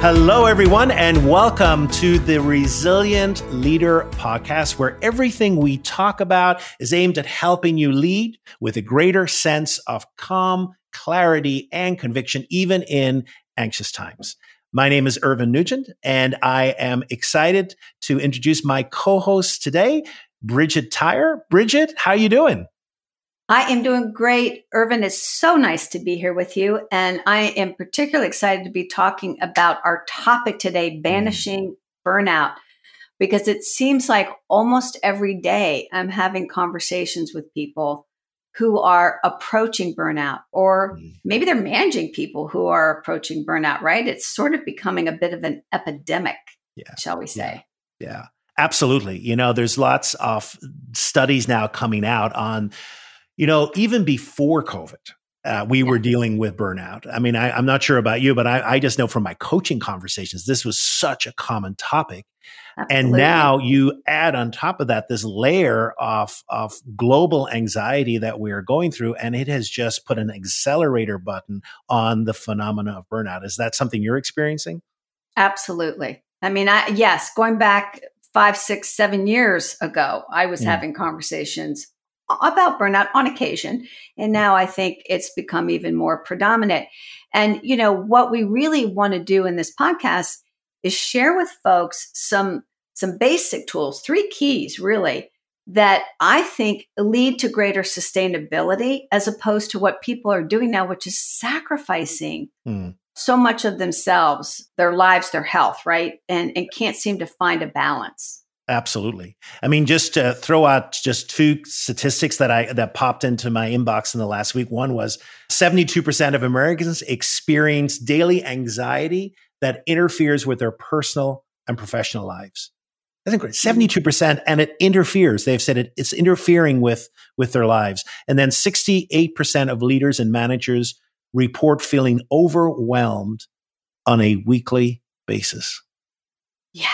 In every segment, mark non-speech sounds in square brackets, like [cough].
Hello, everyone, and welcome to the Resilient Leader Podcast, where everything we talk about is aimed at helping you lead with a greater sense of calm, clarity, and conviction, even in anxious times. My name is Irvine Nugent, and I am excited to introduce my co-host today, Bridgette Theurer. Bridgette, how you doing? I am doing great. Irvine, it's so nice to be here with you. And I am particularly excited to be talking about our topic today, mm. banishing burnout, because it seems like almost every day I'm having conversations with people who are approaching burnout, or mm. maybe they're managing people who are approaching burnout, right? It's sort of becoming a bit of an epidemic, yeah. shall we say. yeah. yeah. Absolutely. You know, there's lots of studies now coming out on you know, even before COVID, uh, we yeah. were dealing with burnout. I mean, I, am not sure about you, but I, I, just know from my coaching conversations, this was such a common topic. Absolutely. And now you add on top of that this layer of, of global anxiety that we are going through, and it has just put an accelerator button on the phenomena of burnout. Is that something you're experiencing? Absolutely. I mean, I, yes, going back five, six, seven years ago, I was mm. having conversations about burnout on occasion. And now I think it's become even more predominant. And, you know, what we really want to do in this podcast is share with folks some, some basic tools, three keys really that I think lead to greater sustainability as opposed to what people are doing now, which is sacrificing mm. so much of themselves, their lives, their health, right? And, and can't seem to find a balance. Absolutely. I mean, just to throw out just two statistics that I that popped into my inbox in the last week. One was 72% of Americans experience daily anxiety that interferes with their personal and professional lives. That's incredible. Hmm. 72% and it interferes. They've said it, it's interfering with, with their lives. And then 68% of leaders and managers report feeling overwhelmed on a weekly basis. Yeah.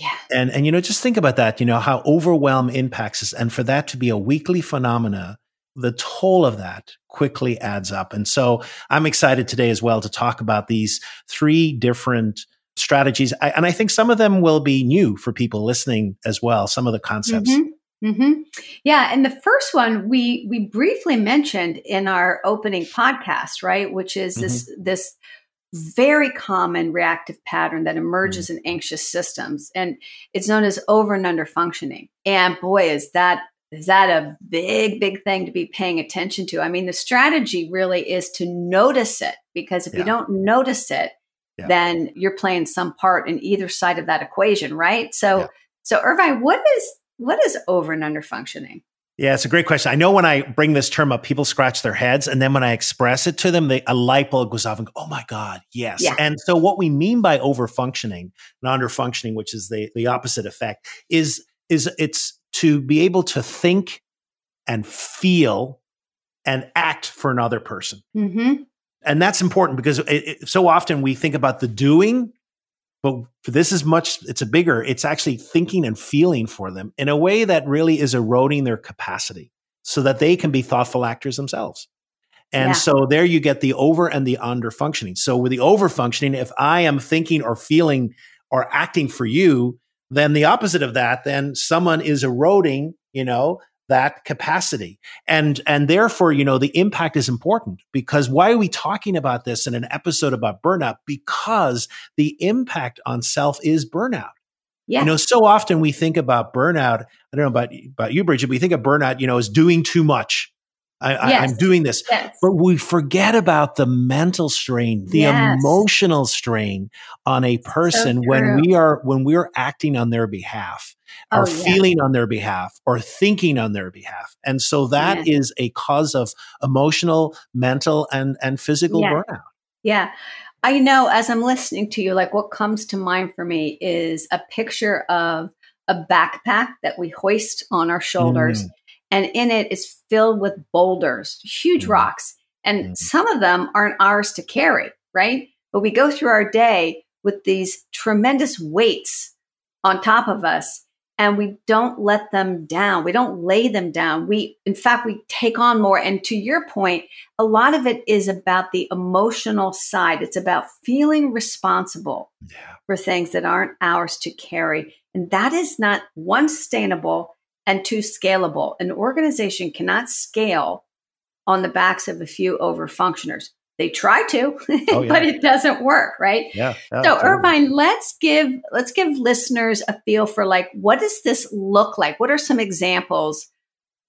Yeah. And and you know, just think about that, you know, how overwhelm impacts us. And for that to be a weekly phenomena, the toll of that quickly adds up. And so I'm excited today as well to talk about these three different strategies. I, and I think some of them will be new for people listening as well, some of the concepts. Mm-hmm. Mm-hmm. Yeah, and the first one we we briefly mentioned in our opening podcast, right? Which is this mm-hmm. this very common reactive pattern that emerges mm. in anxious systems and it's known as over and under functioning and boy is that is that a big big thing to be paying attention to i mean the strategy really is to notice it because if yeah. you don't notice it yeah. then you're playing some part in either side of that equation right so yeah. so irvine what is what is over and under functioning yeah, it's a great question. I know when I bring this term up, people scratch their heads, and then when I express it to them, they, a light bulb goes off and go, "Oh my god, yes!" Yeah. And so, what we mean by over functioning and under functioning, which is the the opposite effect, is is it's to be able to think and feel and act for another person. Mm-hmm. And that's important because it, it, so often we think about the doing but this is much it's a bigger it's actually thinking and feeling for them in a way that really is eroding their capacity so that they can be thoughtful actors themselves and yeah. so there you get the over and the under functioning so with the over functioning if i am thinking or feeling or acting for you then the opposite of that then someone is eroding you know that capacity. And, and therefore, you know, the impact is important because why are we talking about this in an episode about burnout? Because the impact on self is burnout. Yeah. You know, so often we think about burnout. I don't know about, about you, Bridgette, but we think of burnout, you know, as doing too much. I, am doing this. Yes. But we forget about the mental strain, the yes. emotional strain on a person so when we are when we're acting on their behalf or oh, feeling on their behalf or thinking on their behalf. And so that is a cause of emotional, mental, and and physical burnout. Yeah. I know as I'm listening to you, like what comes to mind for me is a picture of a backpack that we hoist on our shoulders. Mm and in it is filled with boulders, huge mm rocks. And mm some of them aren't ours to carry, right? But we go through our day with these tremendous weights on top of us. and we don't let them down. We don't lay them down. We, in fact, we take on more. And to your point, a lot of it is about the emotional side. It's about feeling responsible yeah. for things that aren't ours to carry. And that is not one sustainable and two scalable. An organization cannot scale on the backs of a few over functioners. They try to, oh, [laughs] yeah. but it doesn't work, right? Yeah. yeah so, totally. Irvine, let's give let's give listeners a feel for like what does this look like? What are some examples,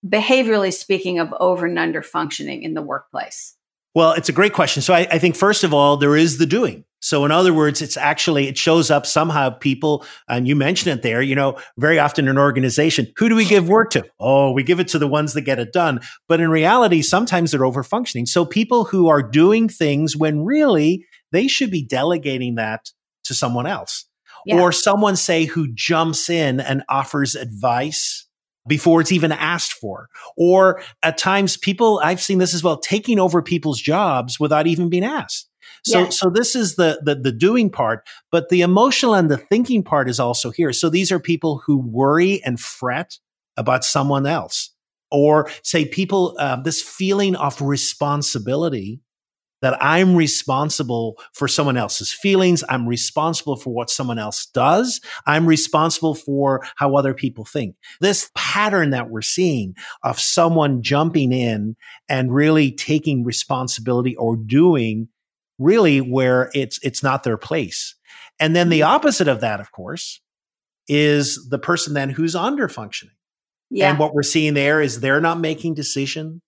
behaviorally speaking, of over and under functioning in the workplace? Well, it's a great question. So I, I, think first of all, there is the doing. So in other words, it's actually, it shows up somehow people, and you mentioned it there, you know, very often in an organization, who do we give work to? Oh, we give it to the ones that get it done. But in reality, sometimes they're over functioning. So people who are doing things when really they should be delegating that to someone else. Yeah. Or someone say who jumps in and offers advice before it's even asked for. Or at times people, I've seen this as well, taking over people's jobs without even being asked. So, so this is the, the, the doing part, but the emotional and the thinking part is also here. So these are people who worry and fret about someone else, or say people uh, this feeling of responsibility that I'm responsible for someone else's feelings. I'm responsible for what someone else does. I'm responsible for how other people think. This pattern that we're seeing of someone jumping in and really taking responsibility or doing really where it's, it's not their place. And then the mm-hmm. opposite of that, of course, is the person then who's under functioning. Yeah. And what we're seeing there is they're not making decision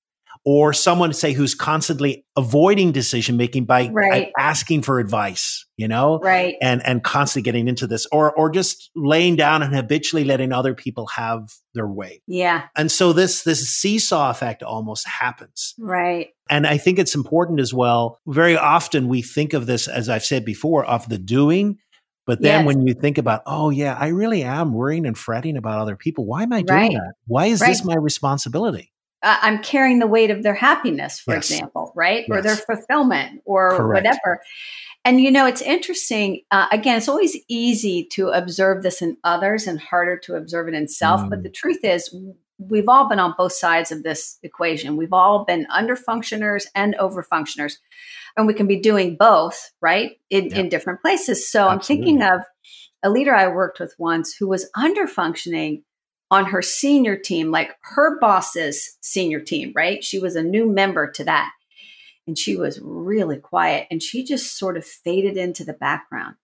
or someone say who's constantly avoiding decision making by, right. by, asking for advice you know right and and constantly getting into this or or just laying down and habitually letting other people have their way yeah and so this this seesaw effect almost happens right and i think it's important as well very often we think of this as i've said before of the doing but then yes. when you think about, oh yeah, I really am worrying and fretting about other people. Why am I doing right. that? Why is right. this my responsibility? Uh, I'm carrying the weight of their happiness, for yes. example, right? Yes. Or their fulfillment or Correct. whatever. And you know, it's interesting. Uh, again, it's always easy to observe this in others and harder to observe it in self. Mm. But the truth is, we've all been on both sides of this equation. We've all been under functioners and over functioners. And we can be doing both, right? In, in different places. So Absolutely. I'm thinking of a leader I worked with once who was under functioning on her senior team, like her boss's senior team, right? She was a new member to that. And she was really quiet and she just sort of faded into the background.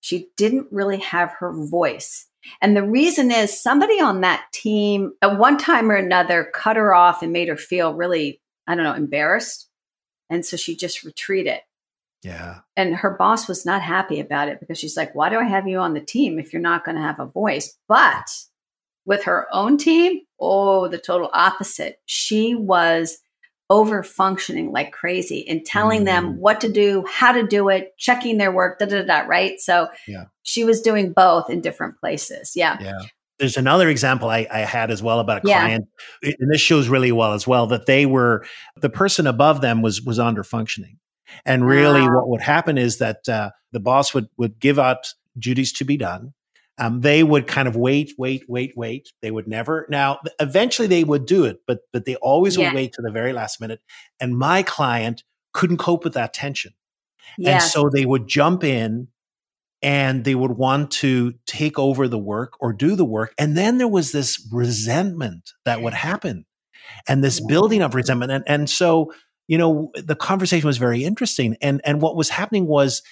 She didn't really have her voice. And the reason is somebody on that team at one time or another cut her off and made her feel really, I don't know, embarrassed. And so she just retreated. Yeah. And her boss was not happy about it because she's like, why do I have you on the team if you're not going to have a voice? But with her own team, oh, the total opposite. She was over functioning like crazy and telling mm. them what to do, how to do it, checking their work, da da da, right? So yeah. she was doing both in different places. Yeah. Yeah. There's another example I, I had as well about a yeah. client, and this shows really well as well that they were the person above them was was under functioning, and really wow. what would happen is that uh, the boss would would give out duties to be done, um, they would kind of wait, wait, wait, wait. They would never. Now, eventually, they would do it, but but they always yeah. would wait to the very last minute. And my client couldn't cope with that tension, and so they would jump in, and they would want to take over the work or do the work. And then there was this resentment that would happen, and this building of resentment. And and so you know, the conversation was very interesting. And and what was happening was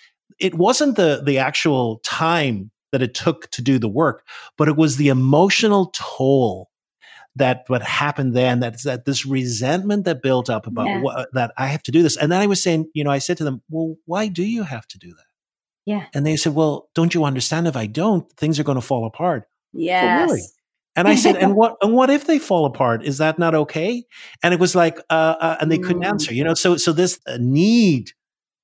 it wasn't the the actual time that it took to do the work, but it was the emotional toll that what happened then that's that this resentment that built up about yeah. what, that I have to do this. And then I was saying, you know, I said to them, well, why do you have to do that? Yeah. And they said, well, don't you understand? If I don't, things are going to fall apart. Yes. really? And I said, and what, and what if they fall apart? Is that not okay? And it was like, uh, uh and they couldn't mm. answer, you know, so, so this uh, need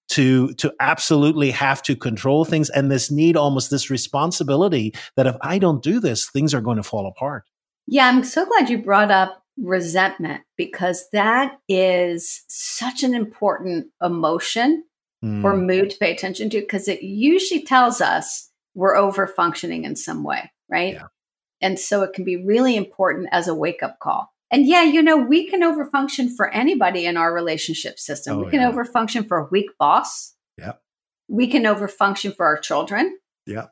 to to absolutely have to control things and this need almost this responsibility that if I don't do this, things are going to fall apart. Yeah, I'm so glad you brought up resentment because that is such an important emotion mm. or mood to pay attention to because it usually tells us we're over functioning in some way, right? Yeah. And so it can be really important as a wake up call. And yeah, you know, we can overfunction for anybody in our relationship system. Oh, we can yeah. overfunction for a weak boss. Yeah. We can overfunction for our children. Yeah.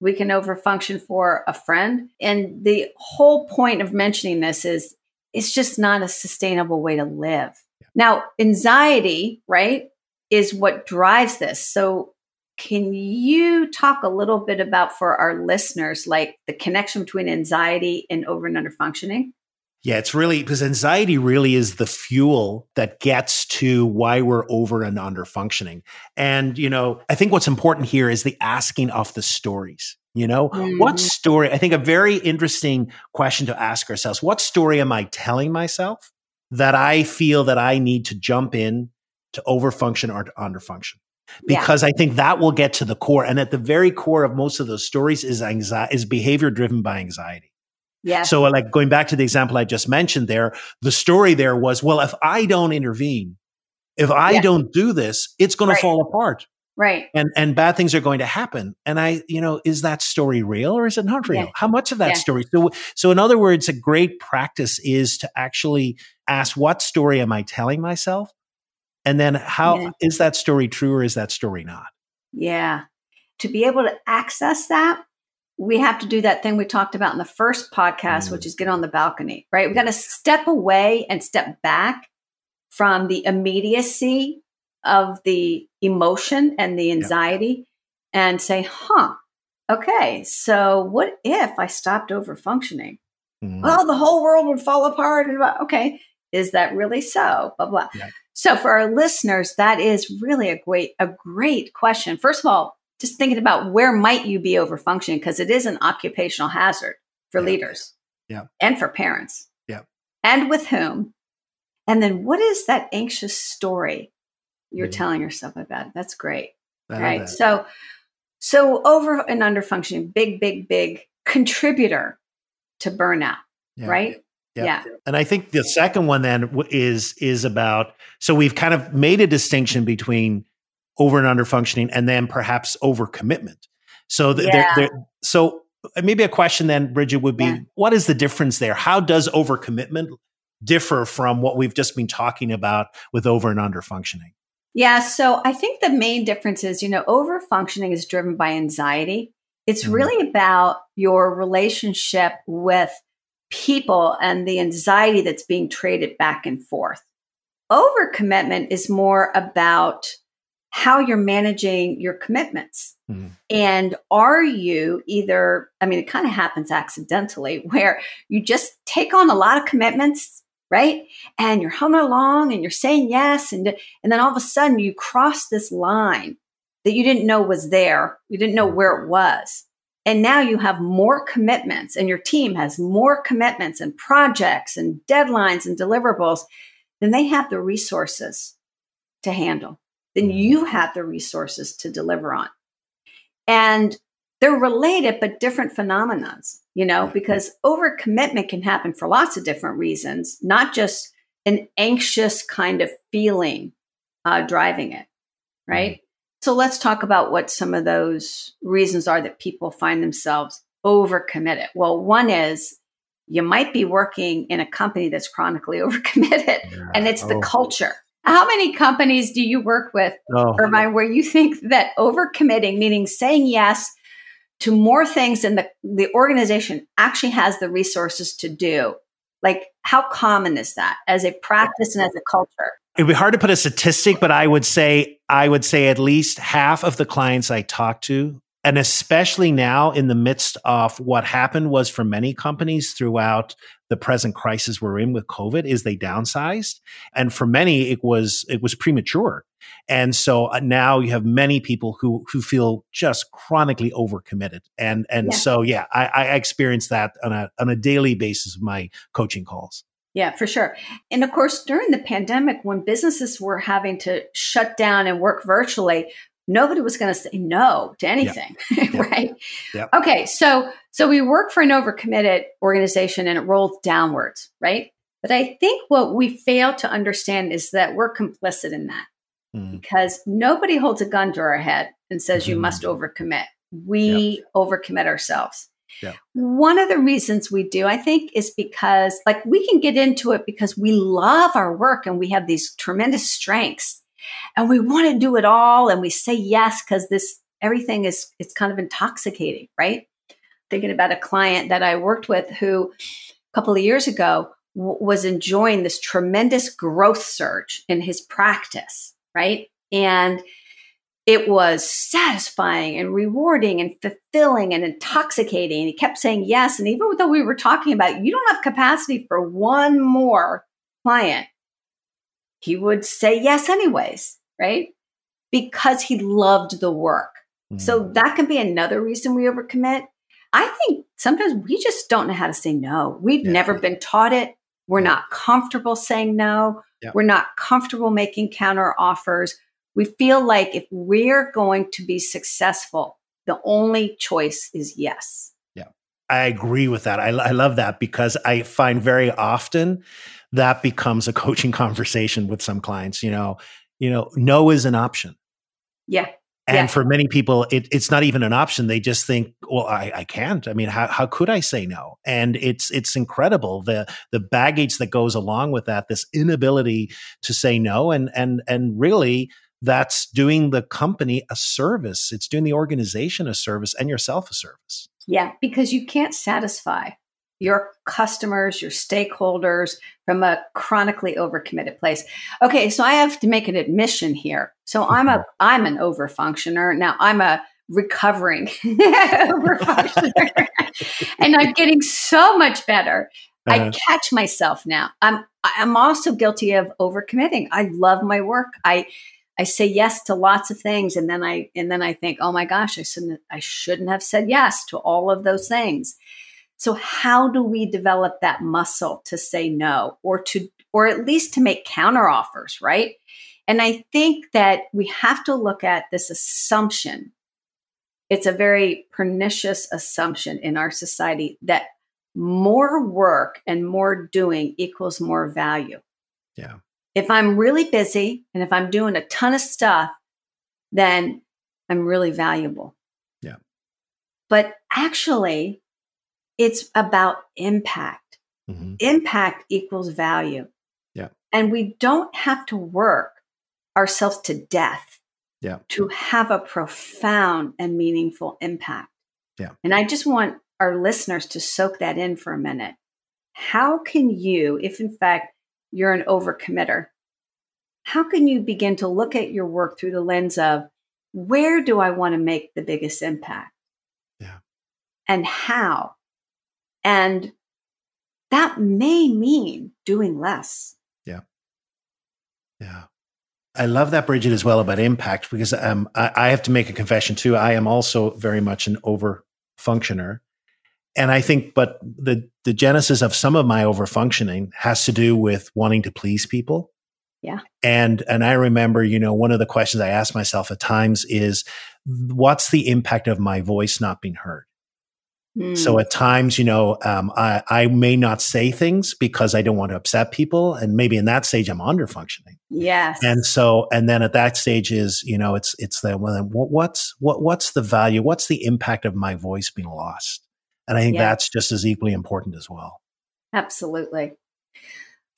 We can overfunction for a friend. And the whole point of mentioning this is it's just not a sustainable way to live. Yeah. Now, anxiety, right, is what drives this. So can you talk a little bit about for our listeners, like the connection between anxiety and over and under functioning? Yeah, it's really because anxiety really is the fuel that gets to why we're over and under functioning. And, you know, I think what's important here is the asking of the stories. You know, mm-hmm. what story? I think a very interesting question to ask ourselves what story am I telling myself that I feel that I need to jump in to overfunction or to underfunction? Because yeah. I think that will get to the core. And at the very core of most of those stories is anxiety, is behavior driven by anxiety. Yeah. So, like going back to the example I just mentioned there, the story there was, well, if I don't intervene, if I yeah. don't do this, it's going right. to fall apart. Right. And and bad things are going to happen. And I, you know, is that story real or is it not real? Yeah. How much of that yeah. story? So so in other words, a great practice is to actually ask what story am I telling myself? And then how is that story true or is that story not? Yeah. To be able to access that, we have to do that thing we talked about in the first podcast, mm. which is get on the balcony, right? We got to step away and step back from the immediacy of the emotion and the anxiety yeah. and say, huh, okay, so what if I stopped over functioning? Mm. Well, the whole world would fall apart. And okay, is that really so? Blah blah. Yeah. So for our listeners, that is really a great a great question. First of all, just thinking about where might you be over functioning because it is an occupational hazard for yeah. leaders yeah. and for parents. Yeah. And with whom? And then what is that anxious story you're mm-hmm. telling yourself about? That's great. right. That. So so over and under functioning, big, big, big contributor to burnout. Yeah. Right. Yeah. yeah. And I think the second one then is is about so we've kind of made a distinction between over and under functioning and then perhaps over commitment. So th- yeah. they're, they're, so uh, maybe a question then Bridgette would be yeah. what is the difference there? How does over commitment differ from what we've just been talking about with over and under functioning? Yeah, so I think the main difference is, you know, over functioning is driven by anxiety. It's mm-hmm. really about your relationship with people and the anxiety that's being traded back and forth. Over commitment is more about how you're managing your commitments. Mm-hmm. And are you either, I mean, it kind of happens accidentally [laughs] where you just take on a lot of commitments, right? And you're humming along and you're saying yes. And, and then all of a sudden you cross this line that you didn't know was there. You didn't know where it was. And now you have more commitments and your team has more commitments and projects and deadlines and deliverables than they have the resources to handle then you have the resources to deliver on. And they're related, but different phenomenons, you know, because overcommitment can happen for lots of different reasons, not just an anxious kind of feeling uh, driving it, right? Mm-hmm. So let's talk about what some of those reasons are that people find themselves overcommitted. Well, one is you might be working in a company that's chronically [laughs] overcommitted, yeah. and it's the oh. culture how many companies do you work with, oh. Irvine, where you think that overcommitting, meaning saying yes to more things than the, the organization actually has the resources to do? Like, how common is that as a practice and as a culture? It'd be hard to put a statistic, but I would say I would say at least half of the clients I talk to and especially now in the midst of what happened was for many companies throughout the present crisis we're in with covid is they downsized and for many it was it was premature and so uh, now you have many people who who feel just chronically overcommitted and and yeah. so yeah I, I experience that on a on a daily basis of my coaching calls yeah, for sure. And of course, during the pandemic, when businesses were having to shut down and work virtually, nobody was going to say no to anything [laughs] right yeah. okay so so we work for an overcommitted organization and it rolls downwards right but i think what we fail to understand is that we're complicit in that mm. because nobody holds a gun to our head and says mm. you must mm-hmm. overcommit we yep. overcommit ourselves Yeah. One of the reasons we do, I think, is because like we can get into it because we love our work and we have these tremendous strengths and we want to do it all and we say yes because this everything is it's kind of intoxicating, right? Thinking about a client that I worked with who a couple of years ago w- was enjoying this tremendous growth surge in his practice, right? And it was satisfying and rewarding and fulfilling and intoxicating. He kept saying yes. And even though we were talking about you don't have capacity for one more client, he would say yes anyways, right? Because he loved the work. Mm-hmm. So that can be another reason we overcommit. I think sometimes we just don't know how to say no. We've yeah. never been taught it. We're yeah. not comfortable saying no. Yeah. We're not comfortable making counter offers we feel like if we're going to be successful, the only choice is yes. Yeah, I agree with that. I, I love that because I find very often that becomes a coaching [laughs] conversation with some clients. You know, you know, no is an option. Yeah. And yeah. for many people, it, it's not even an option. They just think, "Well, I, I can't. I mean, how, how could I say no?" And it's it's incredible the the baggage that goes along with that. This inability to say no, and and and really, that's doing the company a service. It's doing the organization a service and yourself a service. Yeah, because you can't satisfy your customers, your stakeholders from a chronically overcommitted place. Okay, so I have to make an admission here. So I'm a I'm an overfunctioner. Now I'm a recovering [laughs] overfunctioner. [laughs] and I'm getting so much better. Uh-huh. I catch myself now. I'm I'm also guilty of overcommitting. I love my work. I I say yes to lots of things and then I and then I think, "Oh my gosh, I shouldn't I shouldn't have said yes to all of those things." So how do we develop that muscle to say no or to or at least to make counteroffers, right? And I think that we have to look at this assumption. It's a very pernicious assumption in our society that more work and more doing equals more value. Yeah if I'm really busy and if I'm doing a ton of stuff, then I'm really valuable. Yeah. But actually, it's about impact. Mm-hmm. Impact equals value. Yeah. And we don't have to work ourselves to death yeah. to have a profound and meaningful impact. Yeah. And I just want our listeners to soak that in for a minute. How can you, if in fact you're an overcommitter, how can you begin to look at your work through the lens of where do I want to make the biggest impact? Yeah. And how? And that may mean doing less. Yeah. Yeah. I love that, Bridgette, as well about impact because um, I, I have to make a confession too. I am also very much an over functioner and I think, but the the genesis of some of my over functioning has to do with wanting to please people. Yeah. And and I remember, you know, one of the questions I ask myself at times is, what's the impact of my voice not being heard? Mm. So at times, you know, um, I, I may not say things because I don't want to upset people, and maybe in that stage I'm under functioning. Yes. And so, and then at that stage is, you know, it's it's the well, what's what what's the value? What's the impact of my voice being lost? And I think yeah. that's just as equally important as well. Absolutely.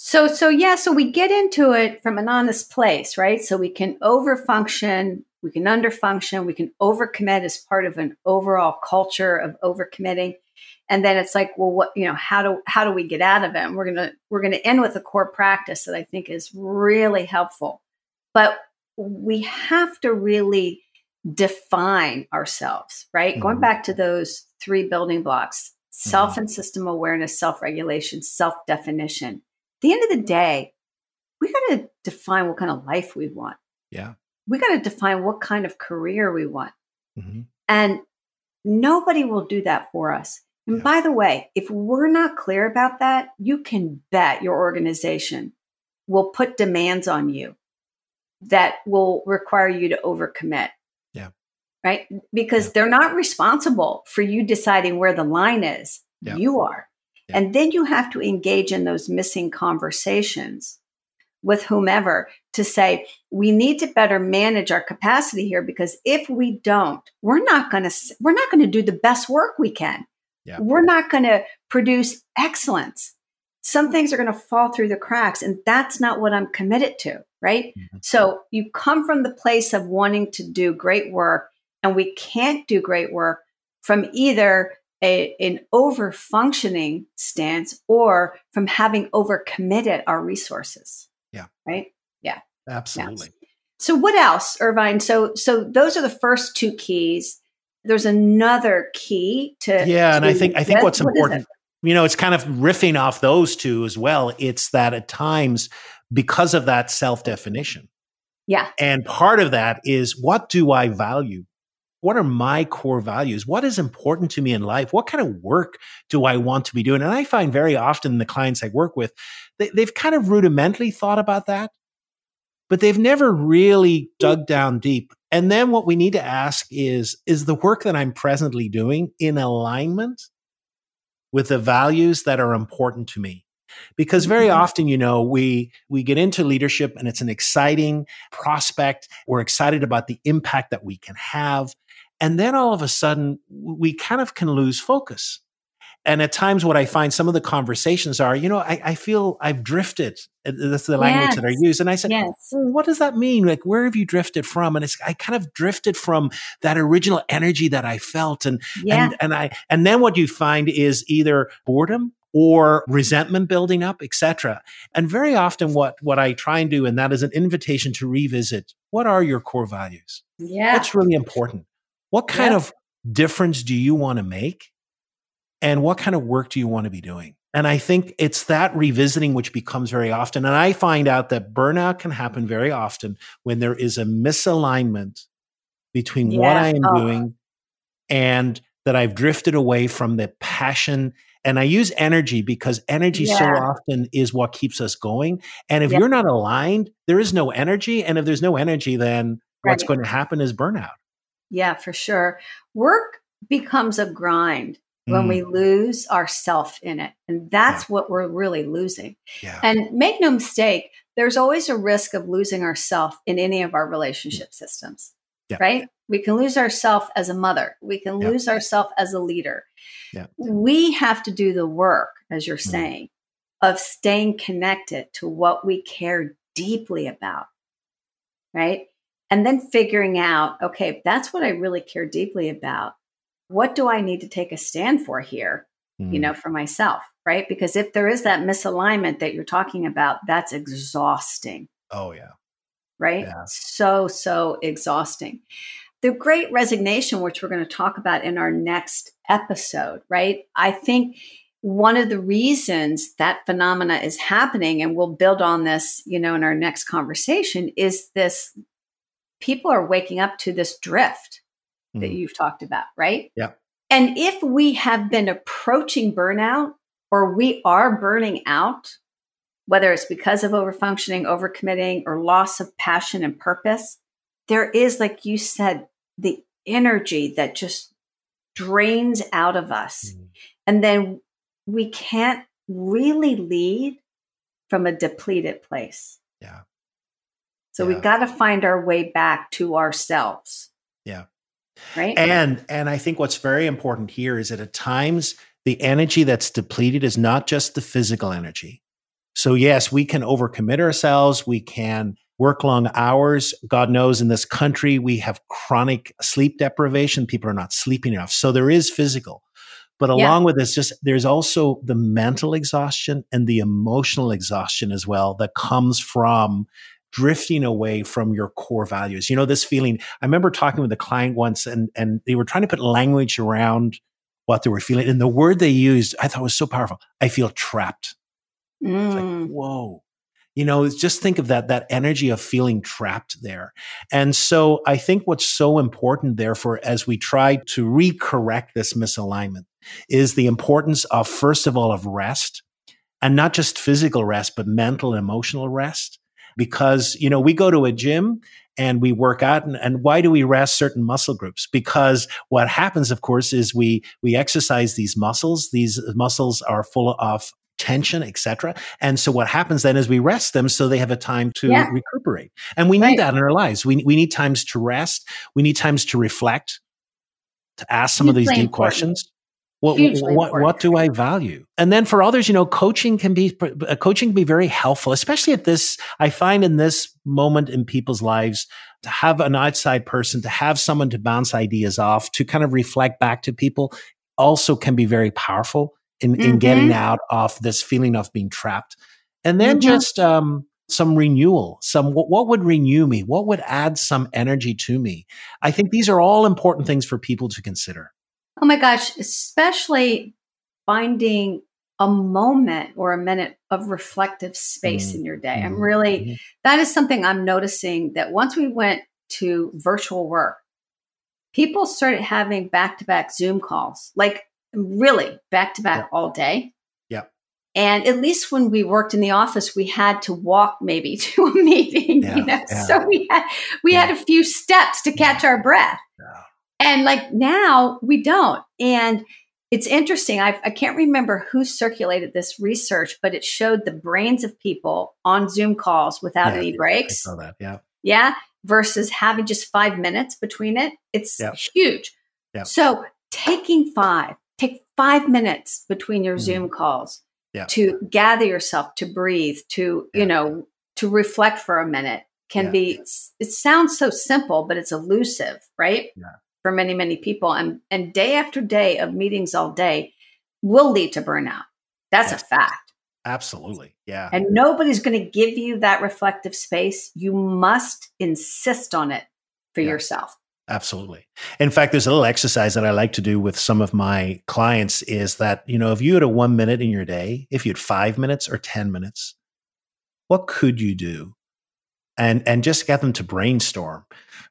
So, so yeah, so we get into it from an honest place, right? So we can overfunction, we can underfunction, we can overcommit as part of an overall culture of overcommitting. And then it's like, well, what, you know, how do, how do we get out of it? And we're going to, we're going to end with a core practice that I think is really helpful. But we have to really define ourselves, right? Mm-hmm. Going back to those three building blocks self mm-hmm. and system awareness, self regulation, self definition. At the end of the day, we got to define what kind of life we want. Yeah. We got to define what kind of career we want. Mm-hmm. And nobody will do that for us. And yeah. by the way, if we're not clear about that, you can bet your organization will put demands on you that will require you to overcommit Yeah. right? Because yeah. they're not responsible for you deciding where the line is. Yeah. You are. And then you have to engage in those missing conversations with whomever to say, we need to better manage our capacity here because if we don't, we're not going to we're not going to do the best work we can. yeah. we're not going to produce excellence. Some things are going to fall through the cracks, and that's not what I'm committed to, right? Mm-hmm. So you come from the place of wanting to do great work, and we can't do great work from either a, an over functioning stance or from having over committed our resources. Yeah. Right. Yeah. Absolutely. Yeah. So what else, Irvine? So so those are the first two keys. There's another key to Yeah, and I think I think what's what important, you know, it's kind of riffing off those two as well. It's that at times because of that self-definition. Yeah. And part of that is what do I value? What are my core values? What is important to me in life? What kind of work do I want to be doing? And I find very often the clients I work with, they, they've kind of rudimentally thought about that but they've never really dug down deep. And then what we need to ask is is the work that I'm presently doing in alignment with the values that are important to me? Because very mm-hmm. often, you know, we we get into leadership and it's an exciting prospect. We're excited about the impact that we can have. And then all of a sudden, we kind of can lose focus and at times what i find some of the conversations are you know i, I feel i've drifted that's the language yes. that i use and i said yes. well, what does that mean like where have you drifted from and it's i kind of drifted from that original energy that i felt and yeah. and, and i and then what you find is either boredom or resentment building up etc and very often what what i try and do and that is an invitation to revisit what are your core values yeah that's really important what kind of difference do you want to make and what kind of work do you want to be doing? And I think it's that revisiting which becomes very often. And I find out that burnout can happen very often when there is a misalignment between what I am oh. doing and that I've drifted away from the passion. And I use energy because energy yeah. so often is what keeps us going. And if you're not aligned, there is no energy. And if there's no energy, then right. what's going to happen is burnout. Yeah, for sure. Work becomes a grind when mm. we lose ourself in it. And that's yeah. what we're really losing. And make no mistake, there's always a risk of losing ourself in any of our relationship systems. Yeah. Right? We can lose ourselves as a mother. We can lose ourselves as a leader. We have to do the work, as you're mm. saying, of staying connected to what we care deeply about. Right? And then figuring out, okay, that's what I really care deeply about what do I need to take a stand for here, mm. you know, for myself, right? Because if there is that misalignment that you're talking about, that's exhausting. Oh, yeah. Right? Yeah. So, so exhausting. The great resignation, which we're going to talk about in our next episode, right? I think one of the reasons that phenomena is happening, and we'll build on this, you know, in our next conversation, is this people are waking up to this drift mm. that you've talked about, right? Yeah. And if we have been approaching burnout or we are burning out, whether it's because of overfunctioning, overcommitting, or loss of passion and purpose, there is, like you said, the energy that just drains out of us. Mm. And then we can't really lead from a depleted place. Yeah. So yeah. we've got to find our way back to ourselves. Yeah. Right. And and I think what's very important here is that at times the energy that's depleted is not just the physical energy. So yes, we can overcommit ourselves, we can work long hours. God knows in this country we have chronic sleep deprivation, people are not sleeping enough. So there is physical. But along yeah. with this, just there's also the mental exhaustion and the emotional exhaustion as well that comes from drifting away from your core values. You know, this feeling. I remember talking with a client once and and they were trying to put language around what they were feeling. And the word they used, I thought was so powerful. I feel trapped. Mm. Like, whoa. You know, just think of that, that energy of feeling trapped there. And so I think what's so important, therefore, as we try to recorrect this misalignment is the importance of, first of all, of rest and not just physical rest, but mental and emotional rest because, you know, we go to a gym and we work out and, and, why do we rest certain muscle groups because what happens of course is we we exercise these muscles these muscles are full of tension etc and so what happens then is we rest them so they have a time to yeah. recuperate. And we need that in our lives. We, we need times to rest. We need times to reflect to ask some of these deep questions. What, what, what, do I value? And then for others, you know, coaching can be uh, coaching can be very helpful, especially at this. I find in this moment in people's lives to have an outside person, to have someone to bounce ideas off, to kind of reflect back to people, also can be very powerful in, mm-hmm. in getting out of this feeling of being trapped. And then mm-hmm. just um, some renewal, some what, what would renew me? What would add some energy to me? I think these are all important things for people to consider. Oh my gosh, especially finding a moment or a minute of reflective space mm-hmm. in your day. I'm mm-hmm. really, mm-hmm. that is something I'm noticing that once we went to virtual work, people started having back to back Zoom calls, like really back to back all day. Yeah. And at least when we worked in the office, we had to walk maybe [laughs] to a meeting, yeah, you know, yeah. so we had, we yeah. had a few steps to catch our breath. And like now we don't. And it's interesting. I've, I can not remember who circulated this research, but it showed the brains of people on Zoom calls without any breaks. I saw that. Yeah. Yeah. Versus having just five minutes between it. It's huge. Yeah. So taking five, take five minutes between your mm. Zoom calls yeah. to gather yourself, to breathe, to, you know, to reflect for a minute can be, it sounds so simple, but it's elusive, right? Yeah for many, many people. And, and day after day of meetings all day will lead to burnout. That's yes. a fact. Absolutely. Yeah. And nobody's going to give you that reflective space. You must insist on it for yeah. yourself. Absolutely. In fact, there's a little exercise that I like to do with some of my clients is that, you know, if you had a one minute in your day, if you had five minutes or 10 minutes, what could you do? And, and just get them to brainstorm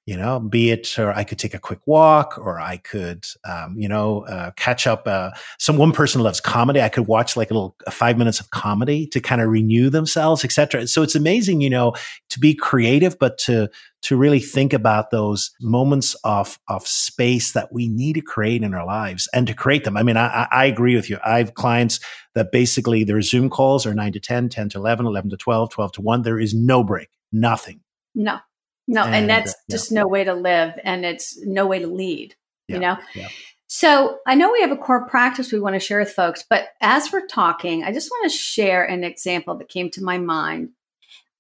you know, be it or I could take a quick walk or I could, um, you know, uh, catch up. Uh, some one person loves comedy. I could watch like a little five minutes of comedy to kind of renew themselves, etc. So it's amazing, you know, to be creative, but to to really think about those moments of of space that we need to create in our lives and to create them. I mean, I, I agree with you. I have clients that basically their Zoom calls are nine to 10, 10 to 11, 11 to 12, 12 to 1. There is no break, nothing. No. No, and, and that's uh, just no way to live and it's no way to lead, yeah, you know? Yeah. So I know we have a core practice we want to share with folks, but as we're talking, I just want to share an example that came to my mind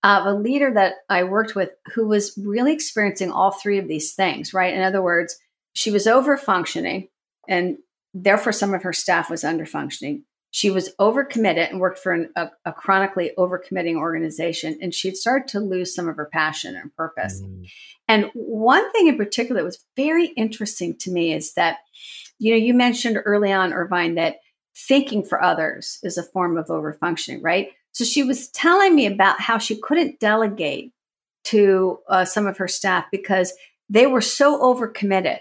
of a leader that I worked with who was really experiencing all three of these things, right? In other words, she was over functioning and therefore some of her staff was under functioning. She was overcommitted and worked for an, a, a, chronically overcommitting organization, and she'd started to lose some of her passion and purpose. Mm. And one thing in particular that was very interesting to me is that, you know, you mentioned early on, Irvine, that thinking for others is a form of overfunctioning, right? So she was telling me about how she couldn't delegate to uh, some of her staff because they were so overcommitted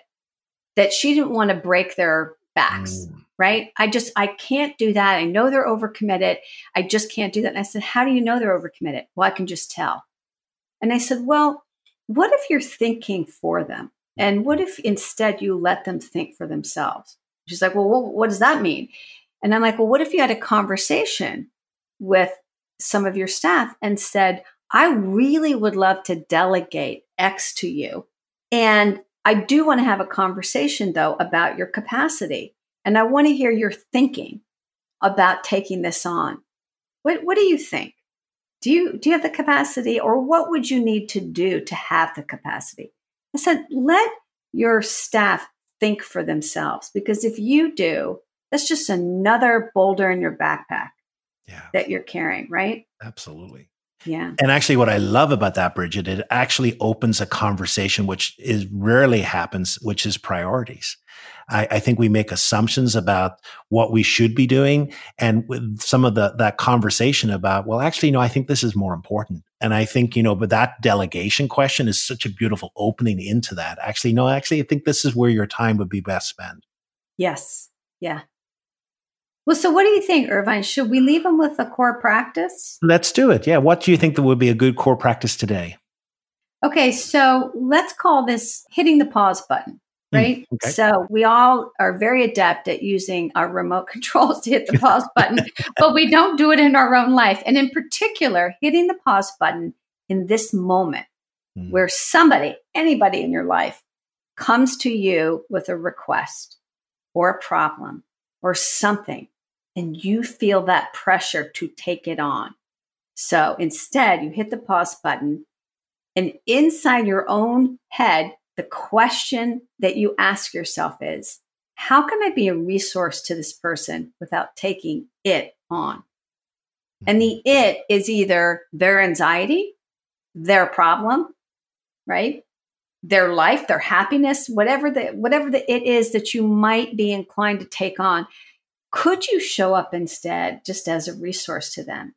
that she didn't want to break their backs. Mm right? I just, I can't do that. I know they're overcommitted. I just can't do that. And I said, How do you know they're overcommitted? Well, I can just tell. And I said, Well, what if you're thinking for them? And what if instead you let them think for themselves? She's like, Well, what, does that mean? And I'm like, Well, what if you had a conversation with some of your staff and said, I really would love to delegate X to you. And I do want to have a conversation, though, about your capacity. And I want to hear your thinking about taking this on. What, what do you think? Do you, do you have the capacity or what would you need to do to have the capacity? I said, let your staff think for themselves because if you do, that's just another boulder in your backpack yeah. that you're carrying, right? Absolutely. Yeah. And actually, what I love about that, Bridgette, it actually opens a conversation which is rarely happens, which is priorities. I, I, think we make assumptions about what we should be doing, and with some of the that conversation about, well, actually, no, I think this is more important. And I think you know, but that delegation question is such a beautiful opening into that. Actually, no, actually, I think this is where your time would be best spent. Yes. Yeah. Well, so what do you think, Irvine? Should we leave them with a core practice? Let's do it. Yeah. What do you think that would be a good core practice today? Okay, so let's call this hitting the pause button, right? Mm, okay. So we all are very adept at using our remote [laughs] controls to hit the pause button, but we don't do it in our own life. And in particular, hitting the pause button in this moment mm. where somebody, anybody in your life, comes to you with a request or a problem or something, and you feel that pressure to take it on. So instead, you hit the pause button, and inside your own head, the question that you ask yourself is how can I be a resource to this person without taking it on? And the mm-hmm. it is either their anxiety, their problem, right? Their life, their happiness, whatever the whatever the it is that you might be inclined to take on. Could you show up instead just as a resource to them?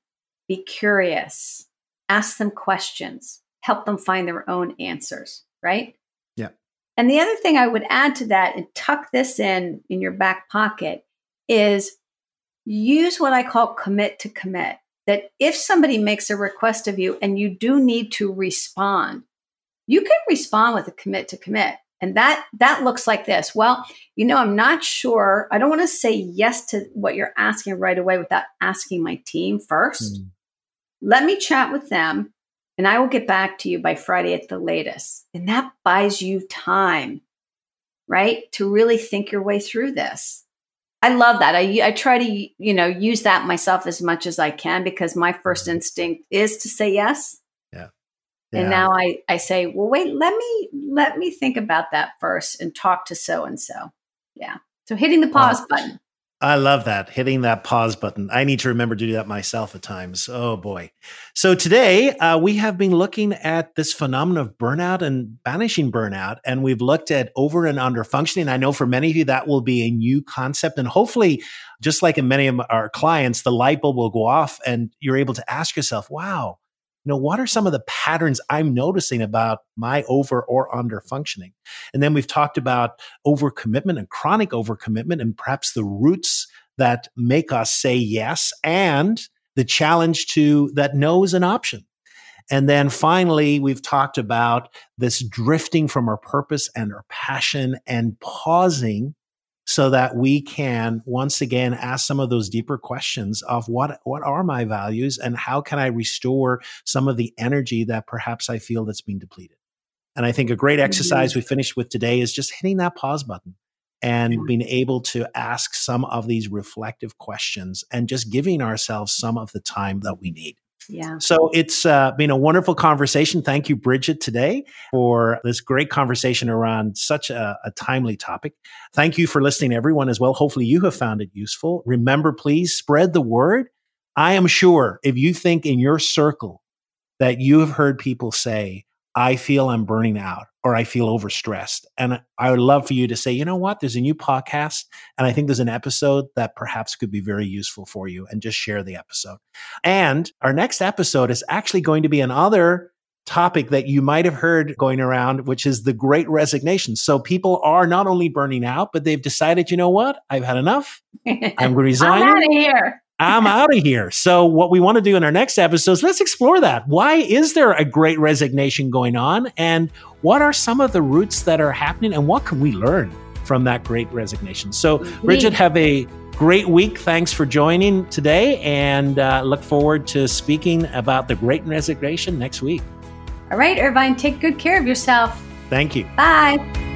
Be curious, ask them questions, help them find their own answers, right? And the other thing I would add to that and tuck this in in your back pocket is use what I call commit to commit. That if somebody makes a request of you and you do need to respond, you can respond with a commit to commit. And that that looks like this. Well, you know, I'm not sure. I don't want to say yes to what you're asking right away without asking my team first. Mm. Let me chat with them and I will get back to you by Friday at the latest. And that buys you time, right? To really think your way through this. I love that. I, I try to, you know, use that myself as much as I can because my first mm-hmm. instinct is to say yes. Yeah. yeah. And now I, I say, well, wait, let me, let me think about that first and talk to so and so. Yeah. So hitting the pause wow. button. I love that. Hitting that pause button. I need to remember to do that myself at times. Oh boy. So today uh, we have been looking at this phenomenon of burnout and banishing burnout. And we've looked at over and under functioning. I know for many of you that will be a new concept. And hopefully, just like in many of our clients, the light bulb will go off and you're able to ask yourself, wow, know, what are some of the patterns I'm noticing about my over or under functioning? And then we've talked about overcommitment and chronic overcommitment and perhaps the roots that make us say yes and the challenge to that no is an option. And then finally, we've talked about this drifting from our purpose and our passion and pausing so that we can once again ask some of those deeper questions of what what are my values and how can I restore some of the energy that perhaps I feel that's being depleted. And I think a great exercise mm-hmm. we finished with today is just hitting that pause button and being able to ask some of these reflective questions and just giving ourselves some of the time that we need. Yeah. So it's uh, been a wonderful conversation. Thank you, Bridgette, today for this great conversation around such a, a, timely topic. Thank you for listening, everyone, as well. Hopefully, you have found it useful. Remember, please spread the word. I am sure if you think in your circle that you have heard people say, I feel I'm burning out or I feel overstressed. And I would love for you to say, you know what? There's a new podcast. And I think there's an episode that perhaps could be very useful for you and just share the episode. And our next episode is actually going to be another topic that you might have heard going around, which is the great resignation. So people are not only burning out, but they've decided, you know what? I've had enough. [laughs] I'm resigning. I'm out of here. I'm out of here. So what we want to do in our next episode is let's explore that. Why is there a great resignation going on? And what are some of the roots that are happening? And what can we learn from that great resignation? So Bridgette, have a great week. Thanks for joining today and uh, look forward to speaking about the great resignation next week. All right, Irvine, take good care of yourself. Thank you. Bye.